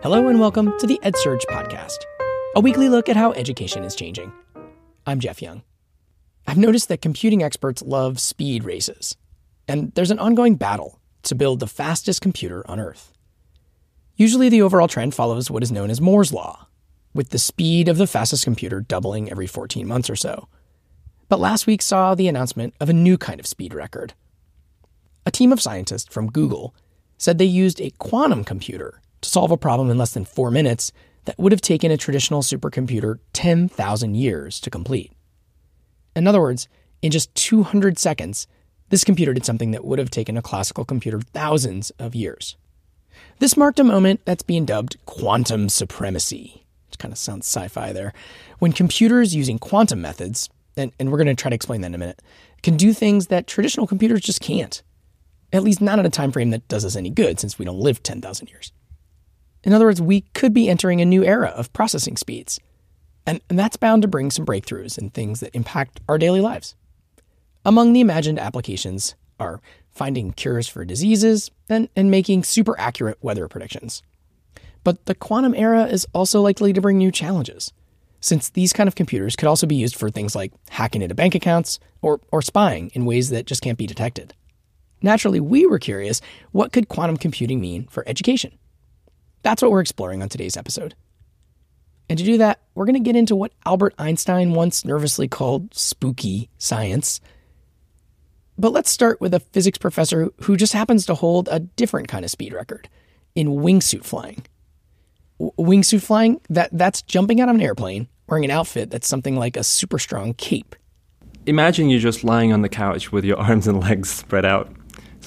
Hello and welcome to the EdSurge podcast, a weekly look at how education is changing. I'm Jeff Young. I've noticed that computing experts love speed races, and there's an ongoing battle to build the fastest computer on Earth. Usually, the overall trend follows what is known as Moore's Law, with the speed of the fastest computer doubling every 14 months or so. But last week saw the announcement of a new kind of speed record. A team of scientists from Google said they used a quantum computer to solve a problem in less than four minutes that would have taken a traditional supercomputer 10,000 years to complete. In other words, in just 200 seconds, this computer did something that would have taken a classical computer thousands of years. This marked a moment that's being dubbed quantum supremacy, which kind of sounds sci fi there. When computers using quantum methods, and, and we're going to try to explain that in a minute, can do things that traditional computers just can't. At least not in a time frame that does us any good, since we don't live 10,000 years. In other words, we could be entering a new era of processing speeds. And, and that's bound to bring some breakthroughs in things that impact our daily lives. Among the imagined applications are finding cures for diseases and, and making super accurate weather predictions. But the quantum era is also likely to bring new challenges, since these kind of computers could also be used for things like hacking into bank accounts or, or spying in ways that just can't be detected. Naturally, we were curious what could quantum computing mean for education? That's what we're exploring on today's episode. And to do that, we're going to get into what Albert Einstein once nervously called spooky science. But let's start with a physics professor who just happens to hold a different kind of speed record in wingsuit flying. W- wingsuit flying, that, that's jumping out of an airplane wearing an outfit that's something like a super strong cape. Imagine you're just lying on the couch with your arms and legs spread out.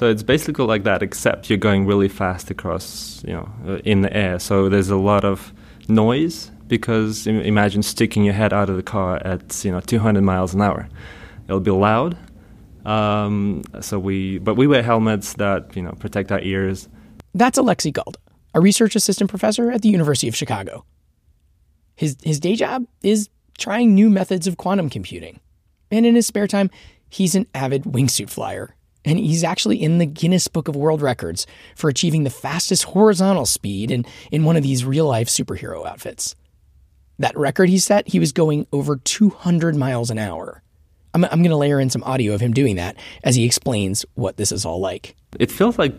So it's basically like that, except you're going really fast across, you know, uh, in the air. So there's a lot of noise because imagine sticking your head out of the car at you know 200 miles an hour. It'll be loud. Um, so we, but we wear helmets that you know protect our ears. That's Alexei Galda, a research assistant professor at the University of Chicago. His his day job is trying new methods of quantum computing, and in his spare time, he's an avid wingsuit flyer and he's actually in the Guinness Book of World Records for achieving the fastest horizontal speed in, in one of these real life superhero outfits. That record he set, he was going over 200 miles an hour. I'm, I'm going to layer in some audio of him doing that as he explains what this is all like. It feels like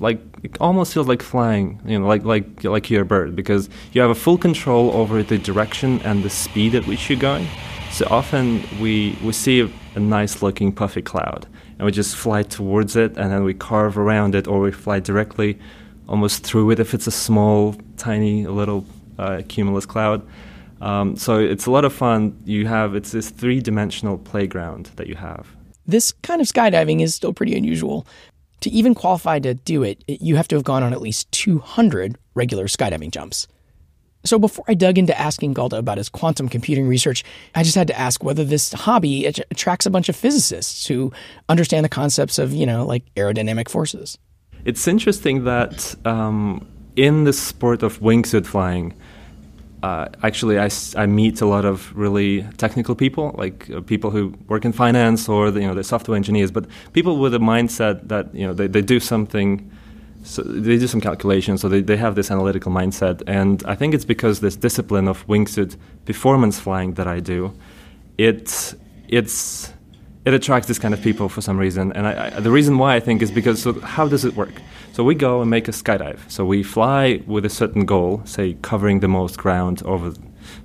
like it almost feels like flying, you know, like like like you're a bird because you have a full control over the direction and the speed at which you're going. So often we we see a, a nice looking puffy cloud, and we just fly towards it and then we carve around it or we fly directly almost through it if it's a small, tiny, little uh, cumulus cloud. Um, so it's a lot of fun. You have it's this three-dimensional playground that you have. This kind of skydiving is still pretty unusual. To even qualify to do it, you have to have gone on at least 200 regular skydiving jumps. So before I dug into asking Galda about his quantum computing research, I just had to ask whether this hobby attracts a bunch of physicists who understand the concepts of, you know, like aerodynamic forces. It's interesting that um, in the sport of wingsuit flying, uh, actually, I, I meet a lot of really technical people, like uh, people who work in finance or the, you know the software engineers, but people with a mindset that you know they, they do something so they do some calculations, so they, they have this analytical mindset. And I think it's because this discipline of wingsuit performance flying that I do, it, it's, it attracts this kind of people for some reason. And I, I, the reason why I think is because so how does it work? So we go and make a skydive. So we fly with a certain goal, say covering the most ground over,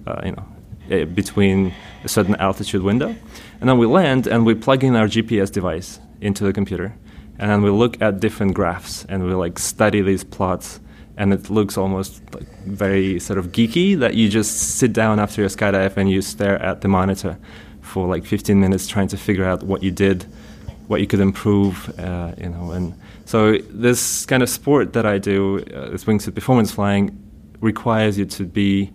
uh, you know, eh, between a certain altitude window, and then we land and we plug in our GPS device into the computer and then we look at different graphs and we like study these plots. And it looks almost like very sort of geeky that you just sit down after your skydive and you stare at the monitor for like 15 minutes trying to figure out what you did what you could improve uh, you know. And so this kind of sport that i do uh, this wingsuit performance flying requires you to be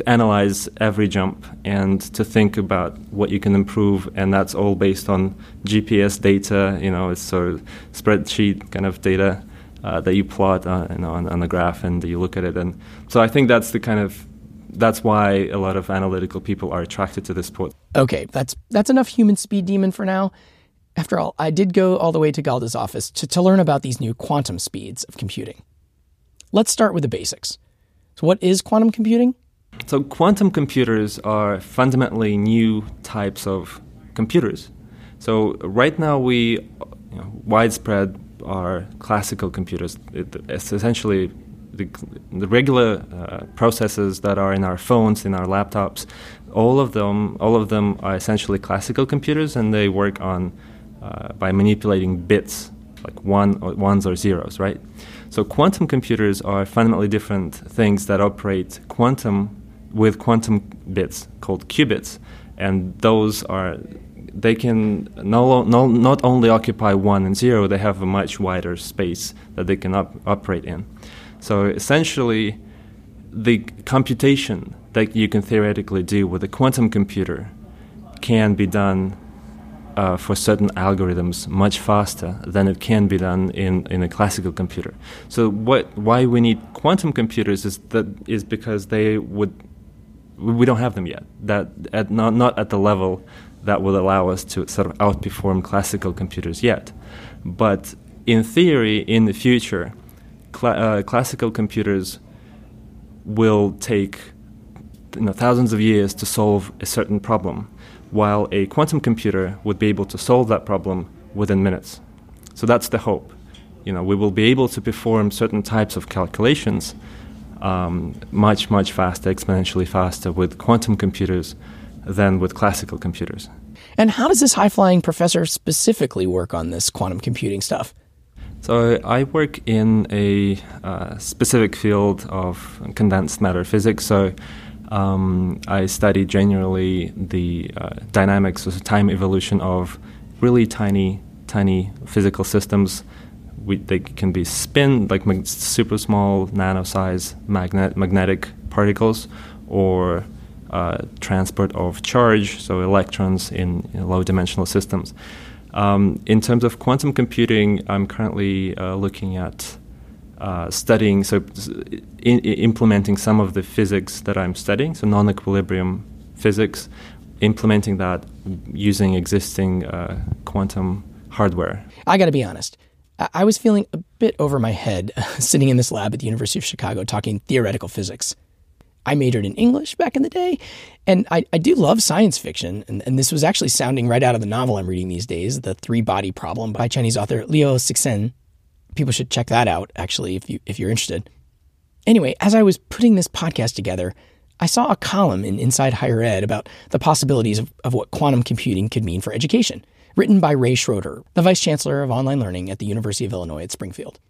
to analyze every jump and to think about what you can improve, and that's all based on GPS data. You know, it's sort of spreadsheet kind of data uh, that you plot uh, you know, on, on the graph, and you look at it. And so I think that's the kind of that's why a lot of analytical people are attracted to this sport. Okay, that's that's enough human speed demon for now. After all, I did go all the way to Galda's office to, to learn about these new quantum speeds of computing. Let's start with the basics. So, what is quantum computing? So, quantum computers are fundamentally new types of computers. So, right now, we you know, widespread are classical computers. It, it's essentially the, the regular uh, processes that are in our phones, in our laptops. All of them, all of them are essentially classical computers, and they work on uh, by manipulating bits, like one or ones or zeros, right? So quantum computers are fundamentally different things that operate quantum with quantum bits called qubits, and those are they can no, no, not only occupy one and zero, they have a much wider space that they can op- operate in. So essentially, the computation that you can theoretically do with a quantum computer can be done uh, for certain algorithms much faster than it can be done in, in a classical computer. So what why we need quantum computers is that is because they would we don't have them yet. That at not not at the level that will allow us to sort of outperform classical computers yet. But in theory, in the future, cl- uh, classical computers will take you know, thousands of years to solve a certain problem, while a quantum computer would be able to solve that problem within minutes. So that's the hope. You know, we will be able to perform certain types of calculations um, much, much faster, exponentially faster with quantum computers than with classical computers. And how does this high flying professor specifically work on this quantum computing stuff? So I work in a uh, specific field of condensed matter physics. So um, I study generally the uh, dynamics of time evolution of really tiny, tiny physical systems. We, they can be spin, like mag- super small, nano size magnet- magnetic particles, or uh, transport of charge, so electrons in, in low dimensional systems. Um, in terms of quantum computing, I'm currently uh, looking at uh, studying, so in, in implementing some of the physics that I'm studying, so non equilibrium physics, implementing that using existing uh, quantum hardware. I got to be honest. I was feeling a bit over my head sitting in this lab at the University of Chicago talking theoretical physics. I majored in English back in the day, and I, I do love science fiction. And, and, this was actually sounding right out of the novel I'm reading these days, The Three Body Problem by Chinese author Liu Cixin. People should check that out, actually, if, you, if you're interested. Anyway, as I was putting this podcast together, I saw a column in Inside Higher Ed about the possibilities of, of what quantum computing could mean for education, written by Ray Schroeder, the Vice Chancellor of Online Learning at the University of Illinois at Springfield.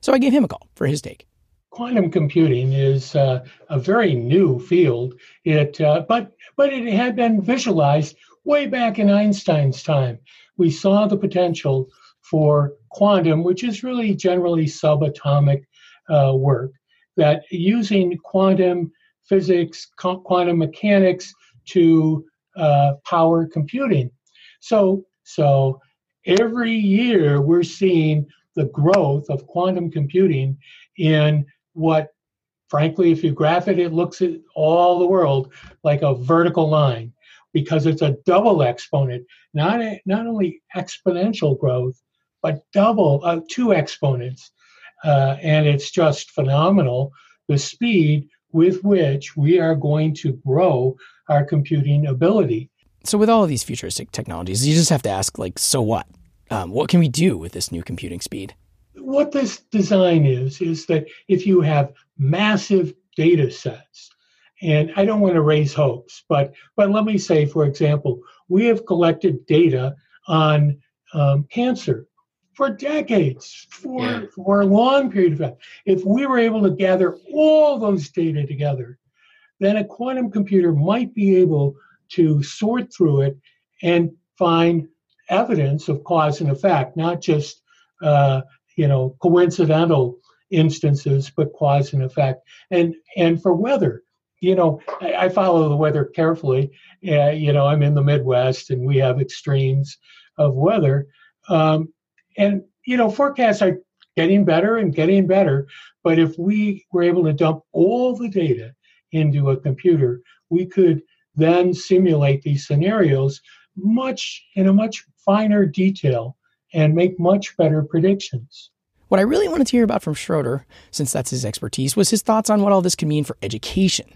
So I gave him a call for his take quantum computing is uh, a very new field. It, uh, but but it had been visualized way back in Einstein's time. We saw the potential for quantum, which is really generally subatomic uh, work, that using quantum physics, quantum mechanics to uh, power computing. So so every year we're seeing the growth of quantum computing in what frankly if you graph it it looks at all the world like a vertical line because it's a double exponent not a, not only exponential growth but double uh, two exponents uh, and it's just phenomenal the speed with which we are going to grow our computing ability so with all of these futuristic technologies you just have to ask like so what? Um, what can we do with this new computing speed? What this design is is that if you have massive data sets and i don't want to raise hopes but but let me say for example we have collected data on um, cancer for decades for yeah. for a long period of time. If we were able to gather all those data together then a quantum computer might be able to sort through it and find evidence of cause and effect not just uh, you know coincidental instances but cause and effect. And and for weather you know i, I follow the weather carefully. Uh, you know i'm in the midwest and we have extremes of weather. Um, and you know forecasts are getting better and getting better but if we were able to dump all the data into a computer we could then simulate these scenarios much in a much finer detail and make much better predictions. What I really wanted to hear about from Schroeder, since that's his expertise, was his thoughts on what all this could mean for education.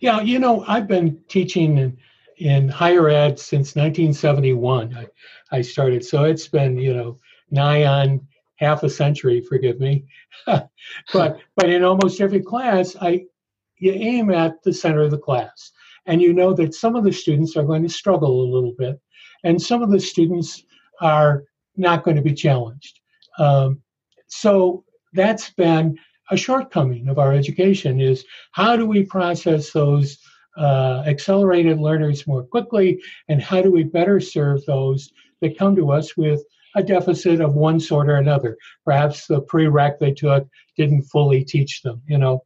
Yeah, you know, I've been teaching in, in higher ed since 1971. I, I started, so it's been, you know, nigh on half a century, forgive me. but but in almost every class, I you aim at the center of the class. And you know that some of the students are going to struggle a little bit, and some of the students are not going to be challenged. Um, so that's been a shortcoming of our education is how do we process those uh, accelerated learners more quickly and how do we better serve those that come to us with a deficit of one sort or another perhaps the prereq they took didn't fully teach them you know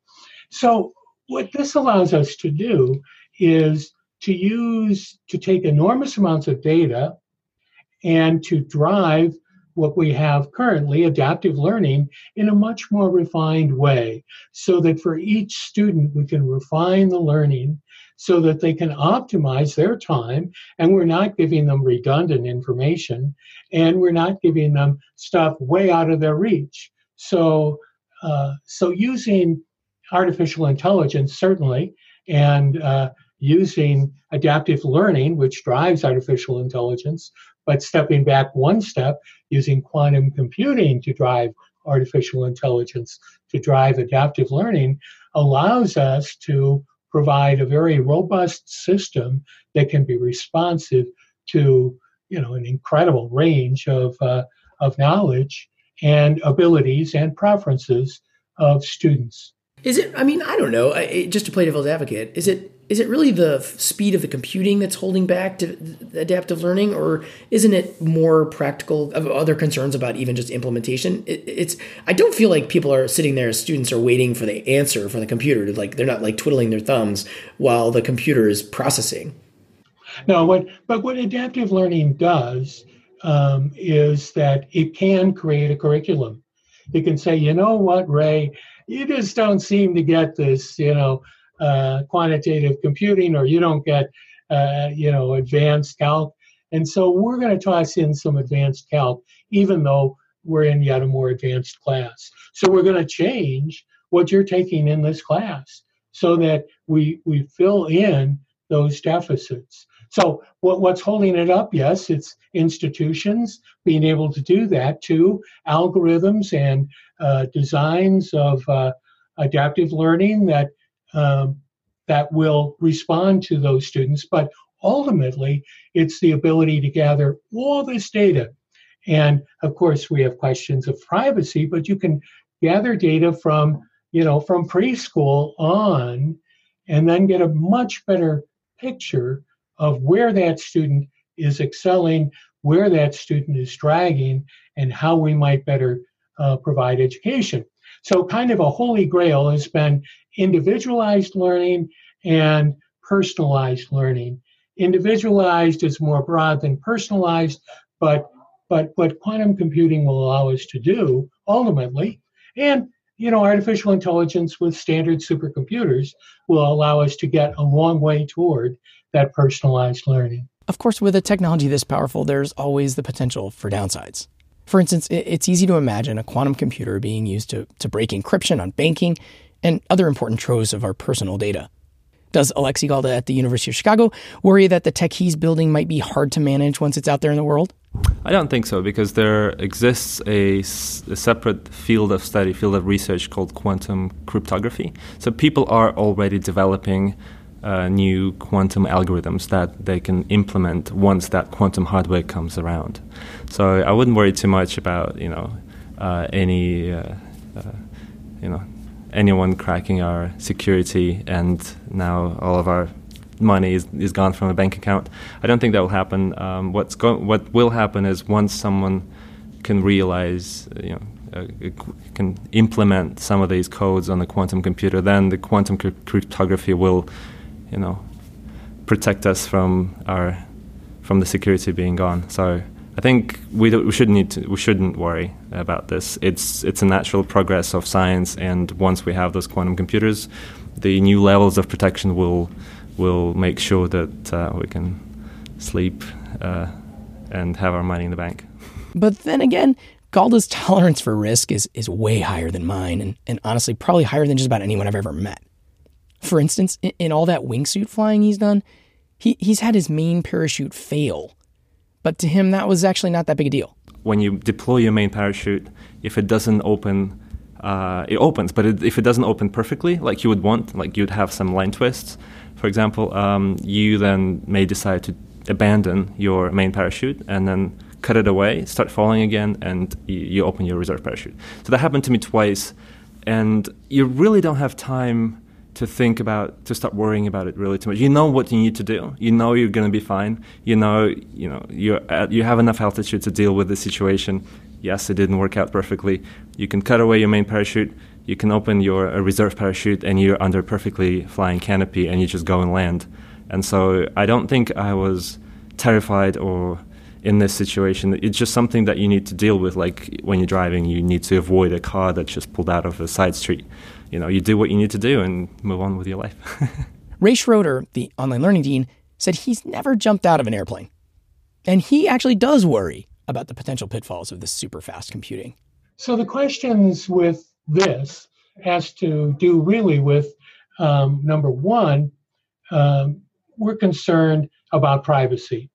so what this allows us to do is to use to take enormous amounts of data and to drive what we have currently, adaptive learning, in a much more refined way, so that for each student we can refine the learning so that they can optimize their time and we're not giving them redundant information and we're not giving them stuff way out of their reach. So, uh, so using artificial intelligence certainly and uh, using adaptive learning, which drives artificial intelligence, but stepping back one step, using quantum computing to drive artificial intelligence, to drive adaptive learning, allows us to provide a very robust system that can be responsive to you know an incredible range of uh, of knowledge and abilities and preferences of students. Is it? I mean, I don't know. I, just to play devil's advocate, is it is it really the speed of the computing that's holding back adaptive learning, or isn't it more practical of other concerns about even just implementation? It, it's I don't feel like people are sitting there students are waiting for the answer from the computer. To like they're not like twiddling their thumbs while the computer is processing. No, what but what adaptive learning does um, is that it can create a curriculum. It can say, you know what, Ray, you just don't seem to get this, you know, uh, quantitative computing, or you don't get, uh, you know, advanced calc. And so we're going to toss in some advanced calc, even though we're in yet a more advanced class. So we're going to change what you're taking in this class so that we we fill in those deficits. So what, what's holding it up? Yes, it's institutions being able to do that too, algorithms and uh, designs of uh, adaptive learning that um, that will respond to those students. But ultimately, it's the ability to gather all this data. And of course, we have questions of privacy, but you can gather data from, you know, from preschool on and then get a much better picture of where that student is excelling, where that student is dragging, and how we might better uh, provide education. So, kind of a holy grail has been individualized learning and personalized learning. Individualized is more broad than personalized, but but what quantum computing will allow us to do ultimately, and you know, artificial intelligence with standard supercomputers will allow us to get a long way toward that personalized learning. Of course, with a technology this powerful, there's always the potential for downsides. For instance, it's easy to imagine a quantum computer being used to, to break encryption on banking and other important troves of our personal data. Does Alexi Galda at the University of Chicago worry that the tech he's building might be hard to manage once it's out there in the world? I don't think so because there exists a, a, separate field of study, field of research called quantum cryptography. So people are already developing uh, new quantum algorithms that they can implement once that quantum hardware comes around. So I wouldn't worry too much about you know uh, any uh, uh you know anyone cracking our security and now all of our money is, is gone from a bank account. I don't think that will happen. Um, what's go- what will happen is once someone can realize you know uh, can implement some of these codes on the quantum computer, then the quantum cryptography will you know, protect us from our from the security being gone. So I think we, we shouldn't need to, we shouldn't worry about this. It's it's a natural progress of science, and once we have those quantum computers, the new levels of protection will will make sure that uh, we can sleep uh, and have our money in the bank. But then again, Galda's tolerance for risk is, is way higher than mine, and, and honestly, probably higher than just about anyone I've ever met. For instance, in, in all that wingsuit flying he's done, he, he's had his main parachute fail. But to him, that was actually not that big a deal. When you deploy your main parachute, if it doesn't open, uh, it opens, but it, if it doesn't open perfectly, like you would want, like you'd have some line twists, for example, um, you then may decide to abandon your main parachute and then cut it away, start falling again, and you, you open your reserve parachute. So that happened to me twice, and you really don't have time to think about to start worrying about it really too much. You know what you need to do. You know you're going to be fine. You know you know you you have enough altitude to deal with the situation. Yes, it didn't work out perfectly. You can cut away your main parachute. You can open your reserve parachute, and you're under perfectly flying canopy, and you just go and land. And so I don't think I was terrified or in this situation. It's just something that you need to deal with. Like when you're driving, you need to avoid a car that just pulled out of a side street you know, you do what you need to do and move on with your life. Ray Schroeder, the online learning dean, said he's never jumped out of an airplane. And he actually does worry about the potential pitfalls of this super fast computing. So the questions with this has to do really with um, number one, um, we're concerned about privacy.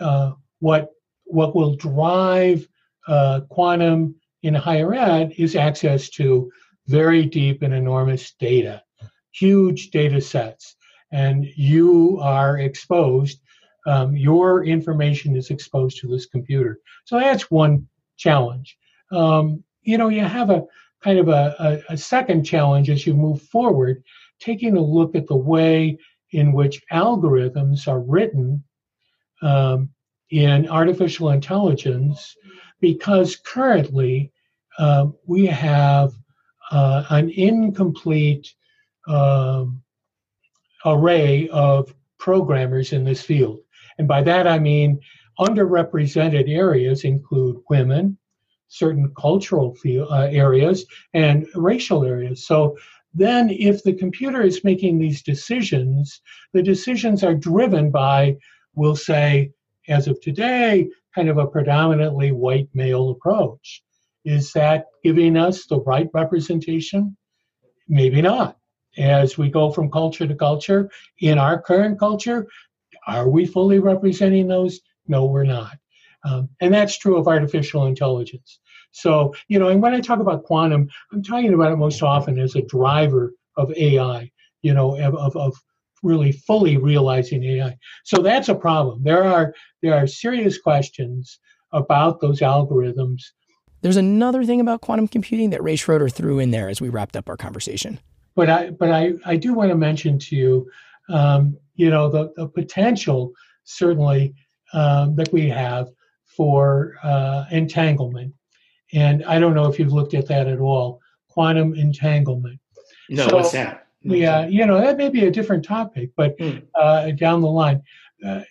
Uh, what what will drive uh, quantum in higher ed is access to very deep and enormous data, huge data sets, and you are exposed. Um, your information is exposed to this computer. So that's one challenge. Um, you know, you have a kind of a, a, a second challenge as you move forward, taking a look at the way in which algorithms are written um, in artificial intelligence, because currently uh, we have uh, an incomplete um, array of programmers in this field. And by that I mean underrepresented areas include women, certain cultural uh, areas, and racial areas. So then, if the computer is making these decisions, the decisions are driven by, we'll say, as of today, kind of a predominantly white male approach. Is that giving us the right representation? Maybe not. As we go from culture to culture, in our current culture, are we fully representing those? No, we're not. Um, and that's true of artificial intelligence. So, you know, and when I talk about quantum, I'm talking about it most often as a driver of AI, you know, of, of really fully realizing AI. So that's a problem. There are there are serious questions about those algorithms there's another thing about quantum computing that Ray Schroeder threw in there as we wrapped up our conversation. But I, but I, I do want to mention to you, um, you know, the, the potential certainly um, that we have for uh, entanglement. And I don't know if you've looked at that at all. Quantum entanglement. No, so, what's that? Yeah, you know, that may be a different topic, but mm. uh, down the line. Uh,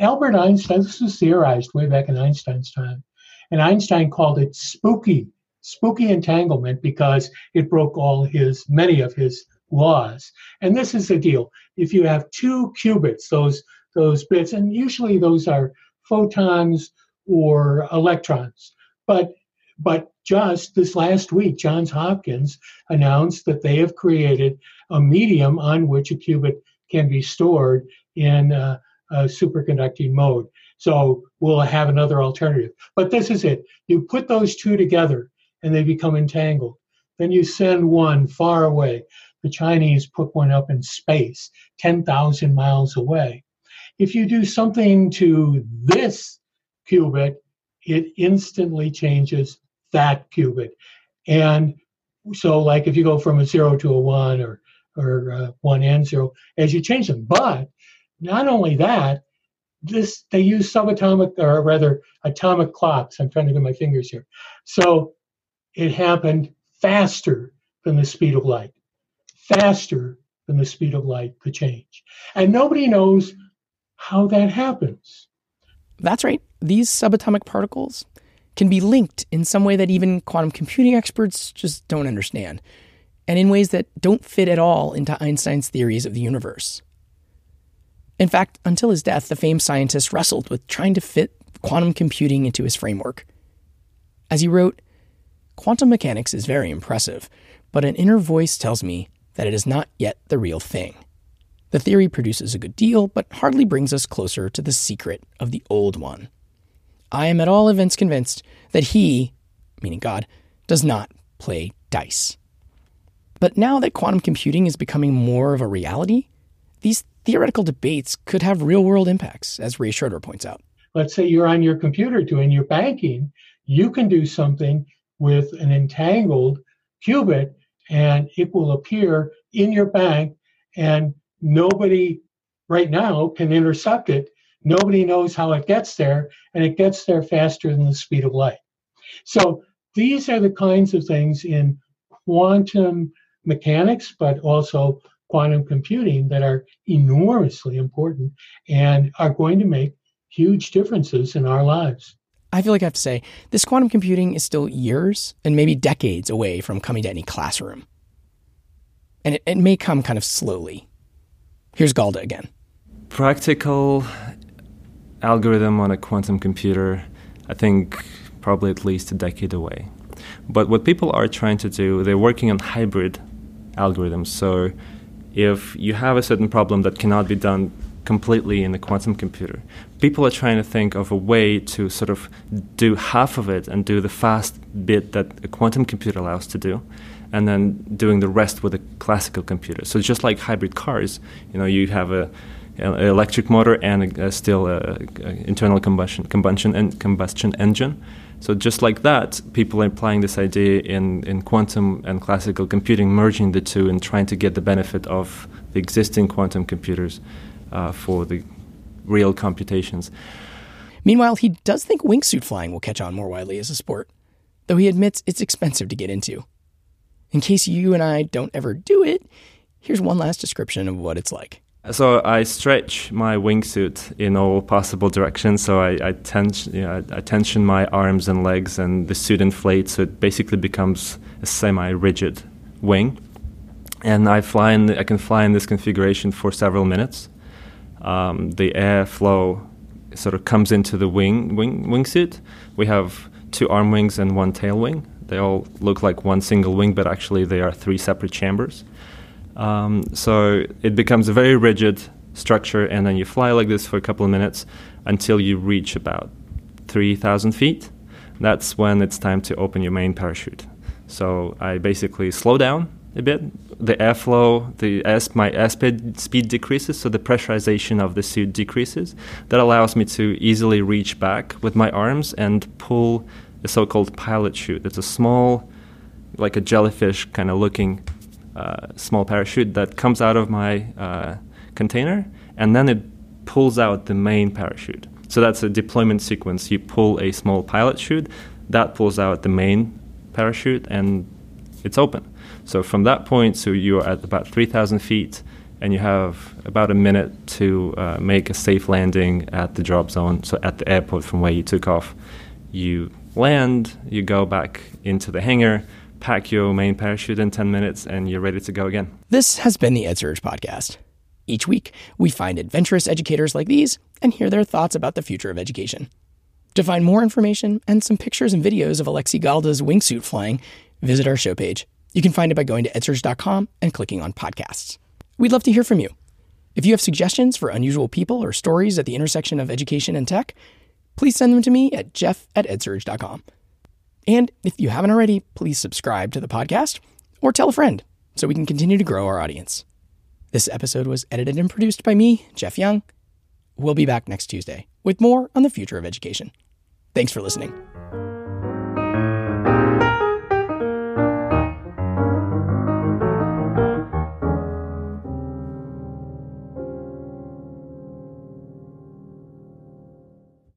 Albert Einstein, this was theorized way back in Einstein's time, and Einstein called it spooky, spooky entanglement because it broke all his, many of his laws. And this is the deal. If you have two qubits, those, those bits, and usually those are photons or electrons, but, but just this last week, Johns Hopkins announced that they have created a medium on which a qubit can be stored in a, a superconducting mode. So we'll have another alternative. But this is it. You put those two together and they become entangled. Then you send one far away. The Chinese put one up in space, 10,000 miles away. If you do something to this qubit, it instantly changes that qubit. And so, like if you go from a zero to a one or or uh, one and zero, as you change them. But not only that, this they use subatomic or rather atomic clocks. I'm trying to get my fingers here. So it happened faster than the speed of light, faster than the speed of light, the change. And nobody knows how that happens. That's right. These subatomic particles can be linked in some way that even quantum computing experts just don't understand, and in ways that don't fit at all into Einstein's theories of the universe. In fact, until his death, the famed scientist wrestled with trying to fit quantum computing into his framework. as he wrote Quantum mechanics is very impressive, but an inner voice tells me that it is not yet the real thing. The theory produces a good deal, but hardly brings us closer to the secret of the old one. I am at all events convinced that he, meaning God, does not play dice. But now that quantum computing is becoming more of a reality, these theoretical debates could have real world impacts, as Ray Schroeder points out. Let's say you're on your computer doing your banking, you can do something with an entangled qubit and it will appear in your bank and nobody right now can intercept it. Nobody knows how it gets there, and it gets there faster than the speed of light. So these are the kinds of things in quantum mechanics, but also quantum computing that are enormously important and are going to make huge differences in our lives. I feel like I have to say, this quantum computing is still years and maybe decades away from coming to any classroom. And it, it may come kind of slowly. Here's Galda again. Practical algorithm on a quantum computer, I think probably at least a decade away. But what people are trying to do, they're working on hybrid algorithms. So if you have a certain problem that cannot be done completely in a quantum computer, people are trying to think of a way to sort of do half of it and do the fast bit that a quantum computer allows to do and then doing the rest with a classical computer. So just like hybrid cars, you know, you have a, electric motor and a, a still a, internal combustion combustion and combustion engine. So just like that, people are applying this idea in, in quantum and classical computing, merging the two and trying to get the benefit of the existing quantum computers uh, for the real computations. Meanwhile, he does think wingsuit flying will catch on more widely as a sport, though he admits it's expensive to get into. In case you and I don't ever do it, here's one last description of what it's like. So I stretch my wingsuit in all possible directions. So I, I, tension, you know, I, I tension my arms and legs, and the suit inflates. So it basically becomes a semi-rigid wing. And I fly in. The, I can fly in this configuration for several minutes. Um, the airflow sort of comes into the wing wing wingsuit. We have two arm wings and one tail wing. They all look like one single wing, but actually they are three separate chambers. Um, so it becomes a very rigid structure, and then you fly like this for a couple of minutes until you reach about 3,000 feet. That's when it's time to open your main parachute. So I basically slow down a bit. The airflow, the S, my airspeed speed decreases, so the pressurization of the suit decreases. That allows me to easily reach back with my arms and pull the so-called pilot chute. It's a small, like a jellyfish kind of looking uh, small parachute that comes out of my uh, container, and then it pulls out the main parachute. So that's a deployment sequence. You pull a small pilot chute, that pulls out the main parachute, and it's open. So from that point, so you're at about 3,000 feet, and you have about a minute to uh, make a safe landing at the drop zone. So at the airport from where you took off, you land, you go back into the hangar, pack your main parachute in 10 minutes, and you're ready to go again. This has been the EdSurge podcast. Each week, we find adventurous educators like these and hear their thoughts about the future of education. To find more information and some pictures and videos of Alexi Galda's wingsuit flying, visit our show page. You can find it by going to edsurge.com and clicking on podcasts. We'd love to hear from you. If you have suggestions for unusual people or stories at the intersection of education and tech, please send them to me at jeff at edsurge.com. And if you haven't already, please subscribe to the podcast or tell a friend so we can continue to grow our audience. This episode was edited and produced by me, Jeff Young. We'll be back next Tuesday with more on the future of education. Thanks for listening.